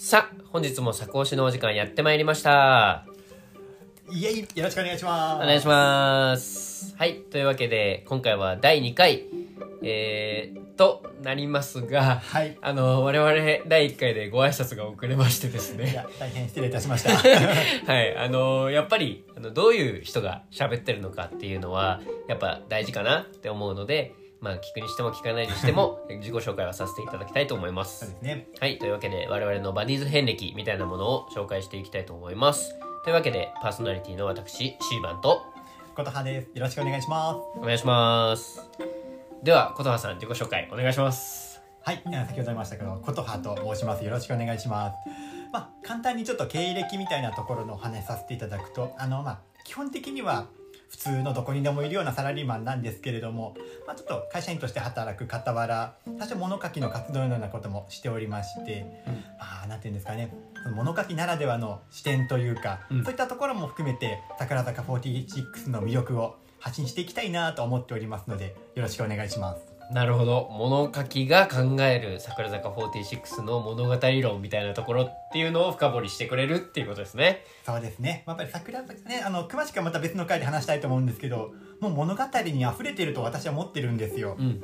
さあ、本日も作講師のお時間やってまいりました。イエイよろしくお願いしますお願いします。はい、というわけで、今回は第2回、えー、となりますが、はいあの、我々第1回でご挨拶が遅れましてですね。いや大変失礼いたしました はい、あのやっぱりあのどういう人が喋ってるのかっていうのはやっぱ大事かなって思うので、まあ、聞くにしても聞かないにしても 自己紹介はさせていただきたいと思いまそうす。ですねはい、というわけで我々のバディーズ遍歴みたいなものを紹介していきたいと思います。というわけでパーソナリティの私シーバンと琴葉ですよろしくお願いしますお願いします。では琴葉さん自己紹介お願いします。はいえー先ほど言いましたけど琴葉と申しますよろしくお願いしますまあ簡単にちょっと経歴みたいなところのお話しさせていただくとあのまあ基本的には普通のどこにでもいるようなサラリーマンなんですけれども、まあ、ちょっと会社員として働く傍ら多少物書きの活動のようなこともしておりまして、まあなんていうんですかね物書きならではの視点というか、うんそういったところも含めて桜坂46の魅力を発信していきたいなと思っておりますのでよろしくお願いします。なるほど物書きが考える桜坂46の物語論みたいなところっていうのを深掘りしてくれるっていうことですね。そうですね。やっぱり桜坂ね、あの詳しくはまた別の回で話したいと思うんですけど、もう物語に溢れてると私は思ってるんですよ。うん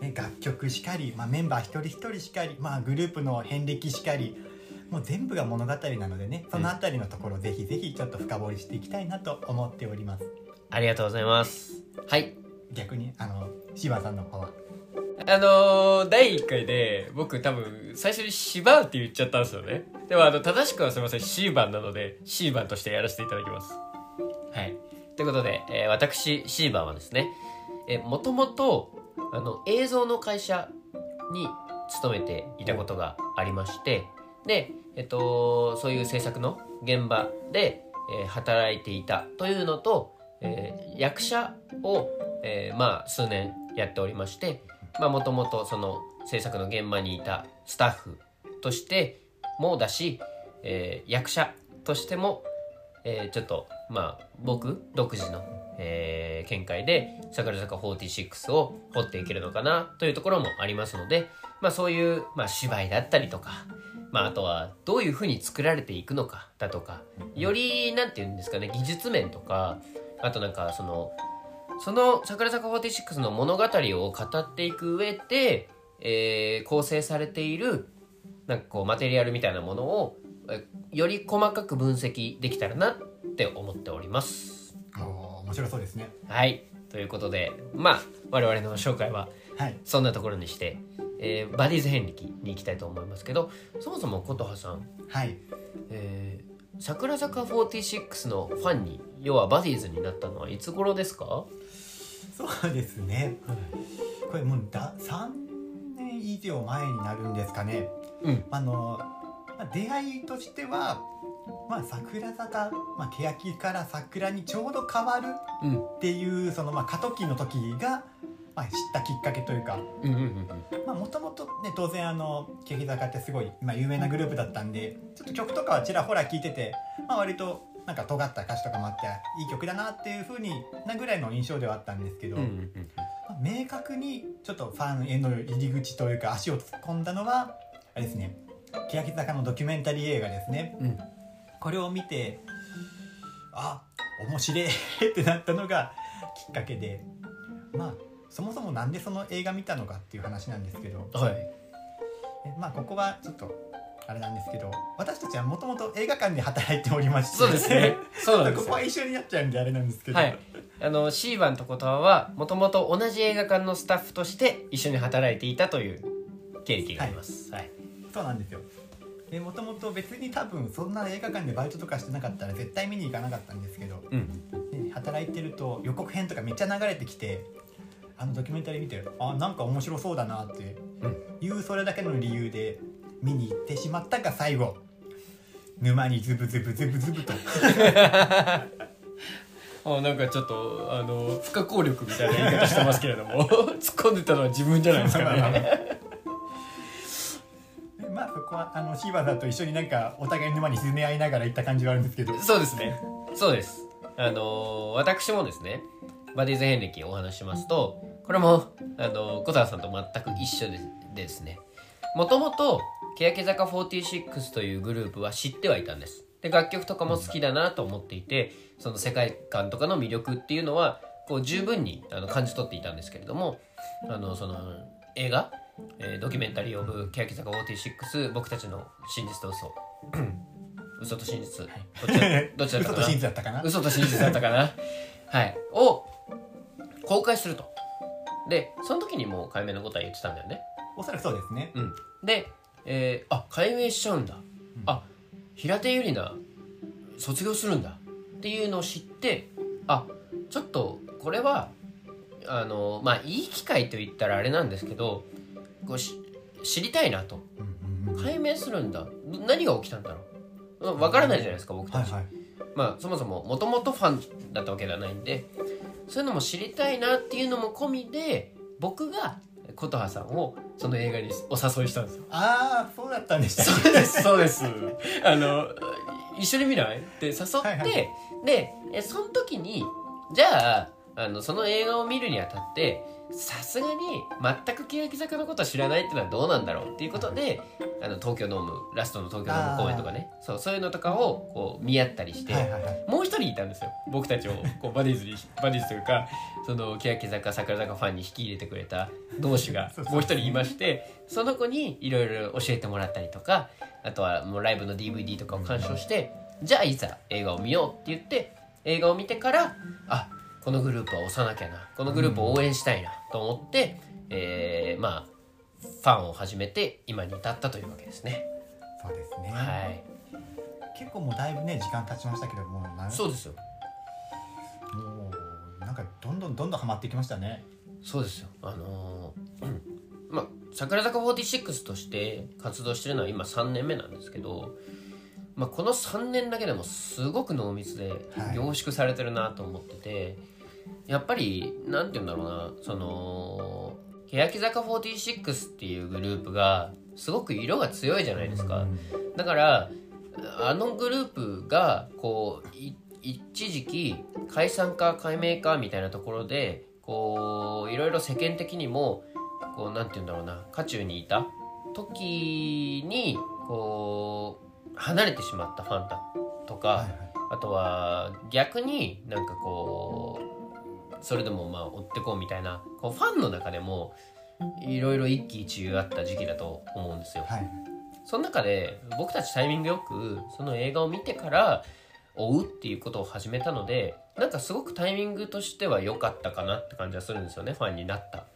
ね、楽曲しかり、まあ、メンバー一人一人しかり、まあ、グループの遍歴しかり。もう全部が物語なのでね、そのあたりのところぜひぜひちょっと深掘りしていきたいなと思っております。ありがとうございます。はい。逆に、あの、シバさんの方は。あのー、第1回で僕多分最初にシバーって言っちゃったんですよね。でもあの正しくはすみません、シーバンなのでシーバンとしてやらせていただきます。はい。ということで、えー私、シーバンはですね、もともとあの映像の会社に勤めていたことがありまして、で、えっと、そういう制作の現場で、えー働いていたというのと、えー役者を、えーまあ数年やっておりましてもともとその制作の現場にいたスタッフとしてもだし、えー役者としても、えーちょっとまあ僕独自の、えー見解で桜坂46を掘っていけるのかなというところもありますので、まあ、そういう、まあ、芝居だったりとか、まあ、あとはどういうふうに作られていくのかだとかよりなんていうんですかね技術面とかあとなんかそのその桜坂46の物語を語っていく上で、えー構成されているなんかこうマテリアルみたいなものをえより細かく分析できたらなって思っております。面白そうですね。はいということでまあ我々の紹介ははい。そんなところにして、えーバディーズ遍歴に行きたいと思いますけどそもそも琴葉さん、はい。えー桜坂46のファンに要はバディーズになったのはいつ頃ですか？そうですね。これもうだ3年以上前になるんですかね。うんあの、まあ、出会いとしては、まあ、桜坂、まあ、欅から桜にちょうど変わるうんっていうその、まあ、過渡期の時が、まあ、知ったきっかけというか。もともとね当然あの欅坂ってすごい、まあ、有名なグループだったんでちょっと曲とかはちらほら聴いてて、まあ、割となんか尖った歌詞とかもあっていい曲だなっていう風になぐらいの印象ではあったんですけど、明確にちょっとファンへの入り口というか足を突っ込んだのはあれですね欅坂のドキュメンタリー映画ですね。うん。これを見てあ面白いってなったのがきっかけでまあそもそもなんでその映画見たのかっていう話なんですけど、はい。えまあここはちょっとあれなんですけど私たちはもともと映画館で働いておりまして。そうですね。そうなんですよ。ここは一緒になっちゃうんであれなんですけど、はい。あのシーバンとことはもともと同じ映画館のスタッフとして一緒に働いていたという経歴があります。はい、そうなんですよ。でもともと別に多分そんな映画館でバイトとかしてなかったら絶対見に行かなかったんですけど、うん。で働いてると予告編とかめっちゃ流れてきてあのドキュメンタリー見てあなんか面白そうだなっていうそれだけの理由で見に行ってしまったが最後。沼にズブズブズブズブと。あなんかちょっとあの不可抗力みたいな言い方してますけれども。突っ込んでたのは自分じゃないですかね。でまあそこはあのシーバーさんと一緒になんかお互い沼に沈め合いながら行った感じはあるんですけど。そうですね。そうです。あの私もですねバディーズ遍歴をお話ししますとこれもあの小沢さんと全く一緒でですね。もともと欅坂46というグループは知ってはいたんです。で楽曲とかも好きだなと思っていてその世界観とかの魅力っていうのはこう十分にあの感じ取っていたんですけれどもあのその映画、えードキュメンタリー・オブ欅坂46僕たちの真実と嘘。嘘と真実。どっちだどっちだったかな？嘘と真実だったかな？嘘と真実だったかな？はい。を公開すると。でその時にもう解明のことは言ってたんだよね。おそらくそうですね。うん。で、えーあ解明しちゃうんだ、あ平手友梨奈卒業するんだ。っていうのを知ってあちょっとこれはあのまあいい機会と言ったらあれなんですけどこうし知りたいなと。うんうんうん。解明するんだ。何が起きたんだろう。うんわからないじゃないですか僕たち、はいはい。まあそもそももともとファンだったわけではないんでそういうのも知りたいなっていうのも込みで僕が琴葉さんをその映画にお誘いしたんですよ。ああそうだったんでしたそうですそうです。あの一緒に見ない？って誘って、はいはい。でえその時にじゃああのその映画を見るにあたってさすがに全く欅坂のことを知らないっていうのはどうなんだろうっていうことであの東京ドームラストの東京ドーム公演とかね。そうそういうのとかをこう見合ったりして、はいはいはい。もう一人いたんですよ。僕たちをこうバディーズにバディーズというかその欅坂桜坂ファンに引き入れてくれた同士が もう一人いましてその子にいろいろ教えてもらったりとかあとはもうライブの DVD とかを鑑賞して、じゃあいざ映画を見ようって言って映画を見てからあこのグループは押さなきゃな。このグループを応援したいな。と思って、えーまあファンを始めて今に至ったというわけですね。そうですね、はい、結構もうだいぶね時間経ちましたけどもそうですよ。もうなんかどんどんどんどんハマっていきましたね。そうですよ。あのーうん。まあ桜坂46として活動してるのは今3年目なんですけど、まあ、この3年だけでもすごく濃密ではい。凝縮されてるなと思ってて、やっぱりなんて言うんだろうなその欅坂46っていうグループがすごく色が強いじゃないですか。うんだからあのグループがこうい一時期解散か解明かみたいなところでこういろいろ世間的にもこうなんて言うんだろうな渦中にいた時にこう離れてしまったファンだとか、はいはいあとは逆になんかこうそれでもまあ追ってこうみたいなこうファンの中でもいろいろ一喜一憂あった時期だと思うんですよ。はいその中で僕たちタイミングよくその映画を見てから追うっていうことを始めたのでなんかすごくタイミングとしては良かったかなって感じはするんですよねファンになった。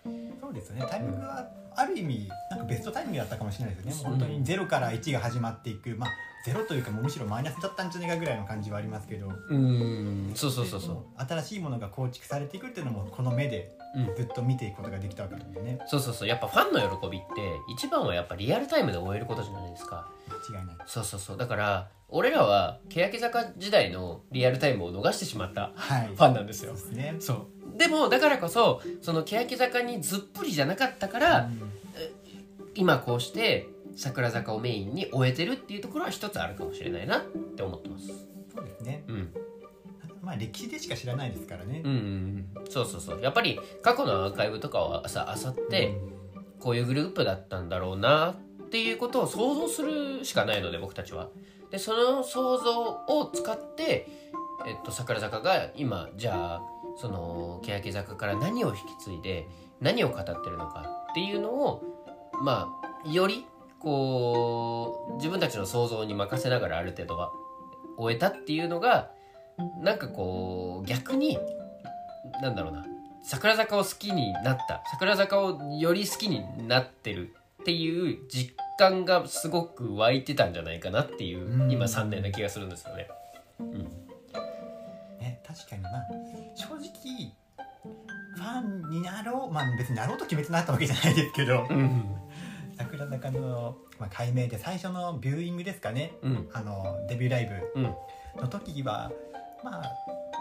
そうですよね。タイミングはある意味なんかベストタイミングだったかもしれないですよね、うん。本当に0から1が始まっていく。まあゼロというかもうむしろマイナスだったんじゃないかぐらいの感じはありますけど。うーん。そうそうそうそう。新しいものが構築されていくっていうのもこの目でうん。ずっと見ていくことができたわけでね。そうそうそう。やっぱファンの喜びって一番はやっぱリアルタイムで終えることじゃないですか。間違いない。そうそうそう。だから俺らは欅坂時代のリアルタイムを逃してしまったはい。ファンなんですよ。そうですね。そうでもだからこそその欅坂にずっぷりじゃなかったから、うん。今こうして桜坂をメインに終えてるっていうところは一つあるかもしれないなって思ってます。そうですね。うん。まあ歴史でしか知らないですからね。うんうんうん。そうそうそう。やっぱり過去のアーカイブとかをさあさってこういうグループだったんだろうなっていうことを想像するしかないので僕たちは。でその想像を使って、えっと、桜坂が今じゃあその欅坂から何を引き継いで何を語ってるのかっていうのをまあよりこう自分たちの想像に任せながらある程度は終えたっていうのがなんかこう逆になんだろうな桜坂を好きになった桜坂をより好きになってるっていう実感がすごく湧いてたんじゃないかなっていううん今3年な気がするんですよね。ねになろうまあ別になろうと決めてなったわけじゃないですけど。うん。桜坂の、まあ、解明で最初のビューイングですかね。うん。あのデビューライブ。うん。の時はまあ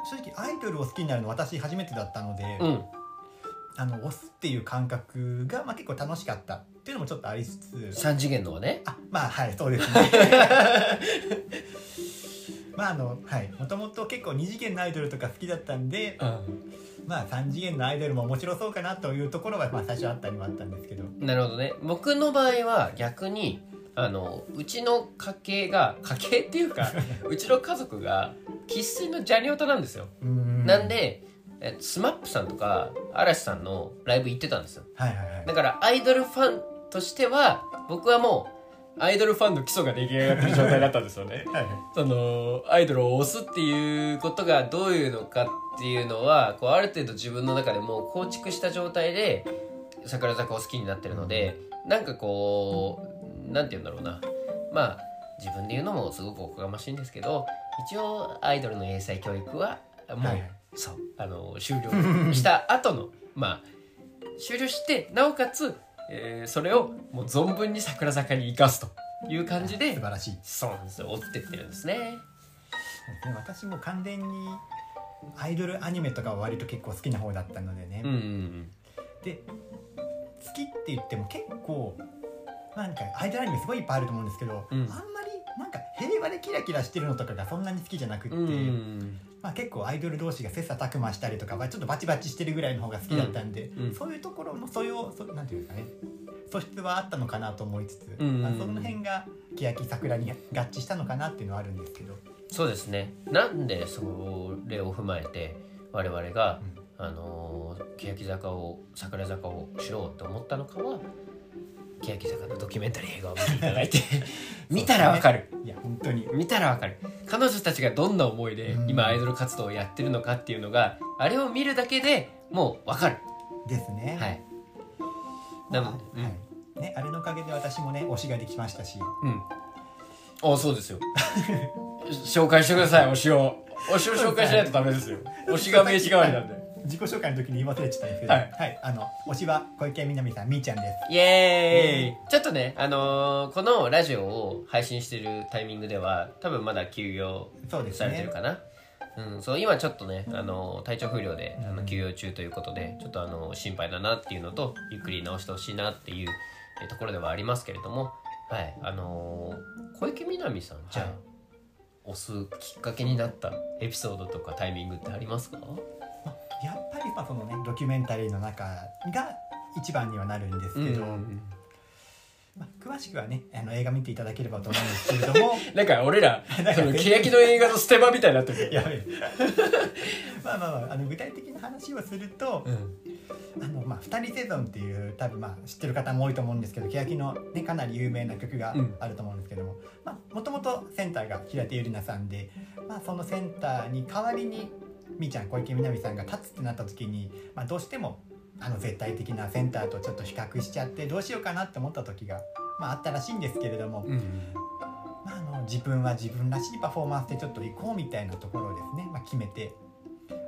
正直アイドルを好きになるの私初めてだったので、うん。あの押すっていう感覚が、まあ、結構楽しかったっていうのもちょっとありつつ。3次元のはね。あまあはいそうですね まああのはい。もともと結構2次元のアイドルとか好きだったんでまあ3次元のアイドルも面白そうかなというところは、まあ、最初あったにはあったんですけど。なるほどね。僕の場合は逆にあのうちの家系が家系っていうか うちの家族が生粋のジャニオタなんですよ、うん。なんでえスマップさんとか嵐さんのライブ行ってたんですよ。はいはいはい。だからアイドルファンとしては僕はもうアイドルファンの基礎が出来上がってる状態だったんですよね。はいはい。そのアイドルを推すっていうことがどういうのかっていうのはこうある程度自分の中でもう構築した状態で桜坂を好きになってるのでなんかこうなんて言うんだろうな。まあ自分で言うのもすごくおこがましいんですけど一応アイドルの英才教育はもう、はいはい。そうあの終了した後のまあ終了してなおかつ、えーそれをもう存分に桜坂に生かすという感じで素晴らしい。そうなんです。よ追ってってるんですね。私も完全にアイドルアニメとかは割と結構好きな方だったのでね、うんうんで好きって言っても結構なんかアイドルアニメすごいいっぱいあると思うんですけど、うん。あんまりなんか平和でキラキラしてるのとかがそんなに好きじゃなくって、うんうんまあ、結構アイドル同士が切磋琢磨したりとか、まあ、ちょっとバチバチしてるぐらいの方が好きだったんで、うん。うん。そういうところの素養そなんていうんですかね素質はあったのかなと思いつつ、うんまあ、その辺が欅桜に合致したのかなっていうのはあるんですけど、そうですね。なんでそれを踏まえて我々が、あのー欅坂を桜坂を知ろうって思ったのかは欅坂のドキュメンタリー映画を見ていただいて。見たらわかる。いや本当に。見たらわかる。彼女たちがどんな思いでうん。今アイドル活動をやってるのかっていうのがあれを見るだけでもうわかる。ですね。はい。まあなのではい。ね、あれのおかげで私もね推しができましたし。うん。あそうですよ。紹介してください推しを。推しを紹介しないとダメですよ。推しが名刺代わりなんで自己紹介の時に言い忘れちゃったんですけど、はい。あの推しは小池みなみさんみーちゃんです。イエーイ。ちょっとね、あのーこのラジオを配信してるタイミングでは多分まだ休業されてる。かな。うん、そう今ちょっとね、あのー体調不良であの休養中ということでちょっとあのー心配だなっていうのとゆっくり治してほしいなっていうえーところではありますけれどもはい。あのー小池みなみさんじゃあ、はい。押すきっかけになったエピソードとかタイミングってありますか？まあそのねドキュメンタリーの中が一番にはなるんですけど、まあ、詳しくはねあの映画見ていただければと思うんですけれども。なんか俺 らその欅の映画のステマみたいになってる。やべえ。まあまあまああの具体的な話をすると、うん。あのまあ、二人セゾンっていう多分まあ知ってる方も多いと思うんですけど欅の、ね、かなり有名な曲がうん。あると思うんですけどももともとセンターが平手友梨奈さんで、まあ、そのセンターに代わりにみーちゃん小池みなみさんが立つってなった時に、まあ、どうしてもあの絶対的なセンターとちょっと比較しちゃってどうしようかなって思った時が、まあ、あったらしいんですけれども、うんまあ、あの自分は自分らしいパフォーマンスでちょっと行こうみたいなところをですね、まあ、決めて、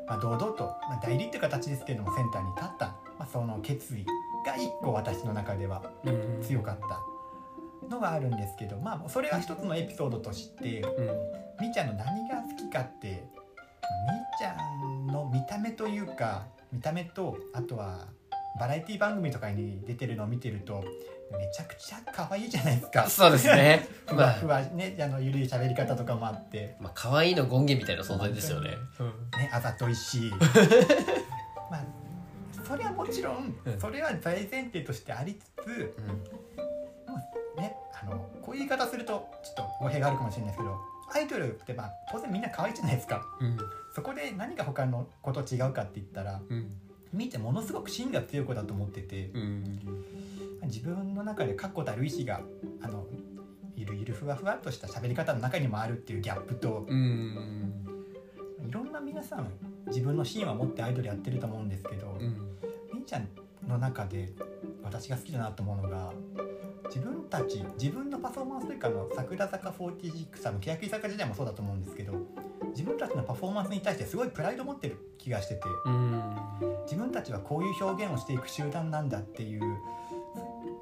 まあ、堂々と、まあ、代理っていう形ですけれどもセンターに立った、まあ、その決意が一個私の中ではうん強かったのがあるんですけど、まあ、それが一つのエピソードとしてうん。みーちゃんの何が好きかってちゃんの見た目というか見た目とあとはバラエティ番組とかに出てるのを見てるとめちゃくちゃ可愛いじゃないですか。そうですね。ふまあ。わふわねあのゆるい喋り方とかもあって。まあ可愛いの権限みたいな存在ですよね。ねあざといし。まあそれはもちろんうん。それは大前提としてありつつねあのこういう言い方するとちょっと語弊があるかもしれないですけどアイドルってまあ当然みんな可愛いじゃないですか。うん。そこで何が他の子と違うかって言ったらうん。みーちゃんものすごく芯が強い子だと思っててうん。自分の中で確固たる意志があのゆるゆるふわふわっとした喋り方の中にもあるっていうギャップとうん。いろんな皆さん自分の芯は持ってアイドルやってると思うんですけど、うん。みーちゃんの中で私が好きだなと思うのが自分たち自分のパフォーマンスというかあの桜坂46あの欅坂時代もそうだと思うんですけど自分たちのパフォーマンスに対してすごいプライド持ってる気がしててうん。自分たちはこういう表現をしていく集団なんだっていう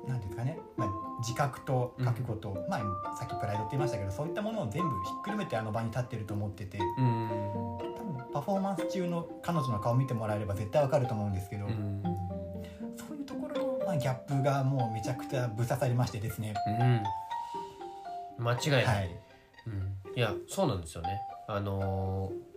何ですかね、まあ、自覚と覚悟と、まあ、さっきプライドって言いましたけどそういったものを全部ひっくるめてあの場に立ってると思っててうん。多分パフォーマンス中の彼女の顔見てもらえれば絶対わかると思うんですけど、ころの、まあ、ギャップがもうめちゃくちゃぶ刺さりましてですね。間違いない、はい、うん、いやそうなんですよね。あのー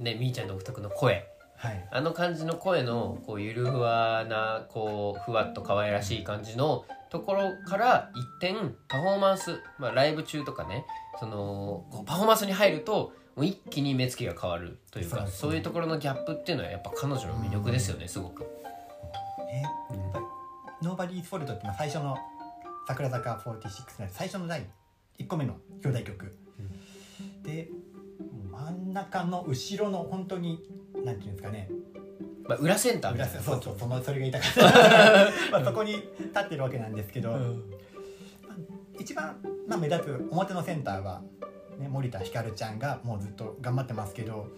ねみーちゃん独特の声。はい。あの感じの声のこうゆるふわなこうふわっと可愛らしい感じのところから一点パフォーマンス、まあ、ライブ中とかねそのこうパフォーマンスに入るともう一気に目つきが変わるというかそうね。いうところのギャップっていうのはやっぱ彼女の魅力ですよねすごく。ねやっぱりノーバディーズフォルトっていうのは最初の桜坂46の最初の第1個目の兄弟曲、で真ん中の後ろの本当になんていうんですかね。まあ、裏センターみたいな。裏そうそうそのそれが言いたかった。まあそこに立ってるわけなんですけど、うん。一番、まあ、目立つ表のセンターは、ね、森田ひかるちゃんがもうずっと頑張ってますけど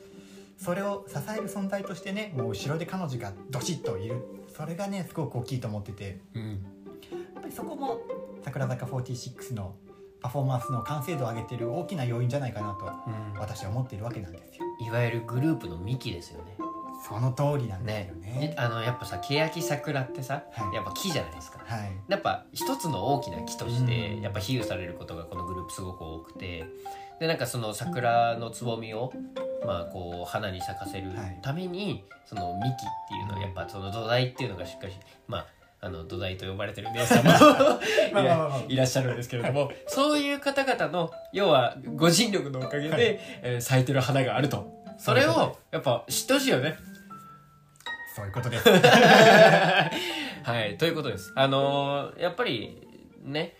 それを支える存在としてねもう後ろで彼女がどしっといるそれがねすごく大きいと思っててうんやっぱりそこも桜坂46のパフォーマンスの完成度を上げてる大きな要因じゃないかなとうん私は思っているわけなんですよ。いわゆるグループの幹ですよね。その通りなんですねよね。あのやっぱさ欅桜ってさ、はいやっぱ木じゃないですか。はいやっぱ一つの大きな木としてうんやっぱ比喩されることがこのグループすごく多くてでなんかその桜のつぼみをまあこう花に咲かせるはいためにその幹っていうのはやっぱその土台っていうのがしっかりまああの土台と呼ばれてる姉さんもいらっしゃるんですけれどもそういう方々の要はご尽力のおかげで、はいえー咲いてる花があるとそれをやっぱ知ってほしいよね。そういうことです。はい、ということです。あのーやっぱりね、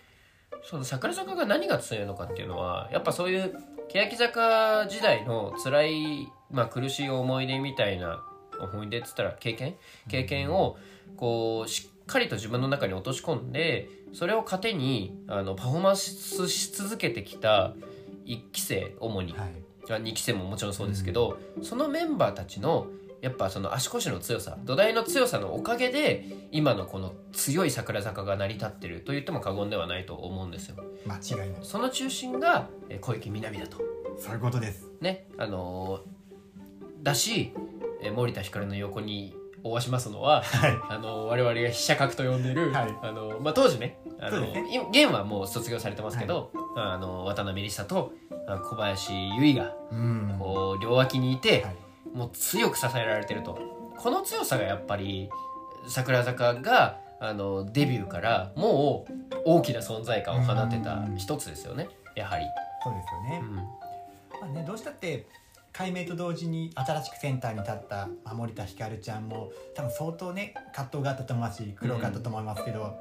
その桜坂が何が強いのかっていうのは、やっぱそういう欅坂時代の辛い、まあ苦しい思い出みたいな、思い出っつったら経験？経験を、こう、しっかりと自分の中に落とし込んで、それを糧に、あの、パフォーマンスし続けてきた一期生、主に。はい。あ2期生ももちろんそうですけど、そのメンバーたちのやっぱその足腰の強さ土台の強さのおかげで今のこの強い桜坂が成り立ってると言っても過言ではないと思うんですよ間違いない。その中心がえー小池みなみだとそういうことです。ねあのーだしえー森田ひかるの横におわしますのははい。あの我々が飛車角と呼んでいる、はいあのまあ、当時ねあのね今現はもう卒業されてますけど、あの渡辺梨沙とあ小林由衣がうん。こう両脇にいて、はいもう強く支えられてると。この強さがやっぱり桜坂があのデビューからもう大きな存在感を放ってた一つですよね。やはり、そうですよね。うん。まあね、どうしたって改名と同時に新しくセンターに立ったまあ森田ひかるちゃんも多分相当ね葛藤があったと思いますし苦労があったと思いますけど、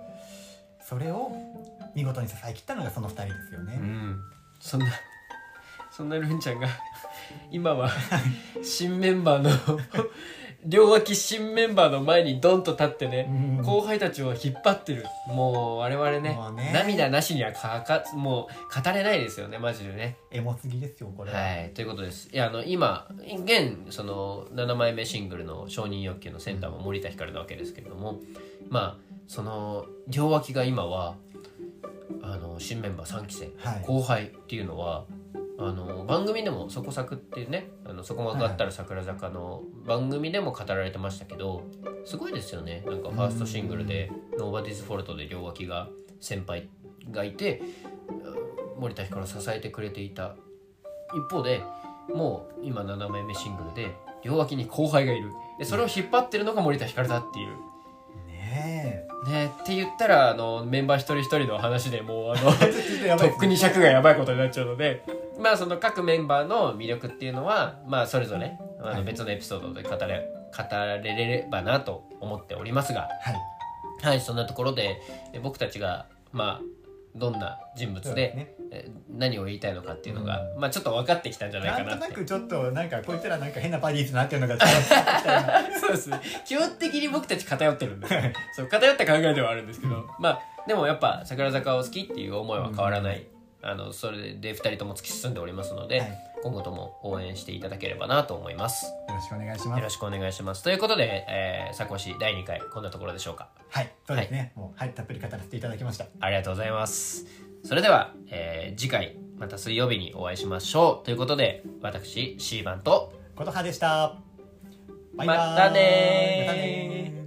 それを見事に支え切ったのがその2人ですよね。うん。そんなそんなルンちゃんが今は新メンバーの両脇新メンバーの前にドンと立ってね、うん。後輩たちを引っ張ってる。もう我々ねね。涙なしにはかかもう語れないですよねマジでね。エモすぎですよこれは。はいということです。いやあの今現その7枚目シングルの「承認欲求」のセンターも森田ひかるなわけですけれども、まあその両脇が今はあの新メンバー3期生、はい。後輩っていうのはあの番組でも「そこ作」っていうね「あのそこまかったら桜坂」の番組でも語られてましたけどすごいですよね。なんかファーストシングルで「Nobody's Fault」で両脇が先輩がいて森田ひかるを支えてくれていた。一方でもう今7枚目シングルで両脇に後輩がいる。でそれを引っ張ってるのが森田ひかるだっていう。ねねって言ったらあのメンバー一人一人の話でもうあの とっくに尺がやばいことになっちゃうのでまあその各メンバーの魅力っていうのはまあそれぞれあはい。の別のエピソードで語れ語れればなと思っておりますがはい。はいそんなところでえ僕たちがまあどんな人物でね。え何を言いたいのかっていうのが、まあちょっと分かってきたんじゃないなんとかなくちょっとなんかこいつらなんか変なパディーズになってるのが そうですね。基本的に僕たち偏ってるんです。そう偏った考えではあるんですけど、まあでもやっぱ桜坂を好きっていう思いは変わらない、あのそれで2人とも突き進んでおりますので、はい。今後とも応援していただければなと思います。よろしくお願いします。よろしくお願いします。ということで、えー、作詞第2回こんなところでしょうか。はい。そうですね、もうはいたっぷり語らせていただきました。ありがとうございます。それでは、えー次回また水曜日にお会いしましょう。ということで私 C 番と琴葉でした。バイバイ。またねー。またねー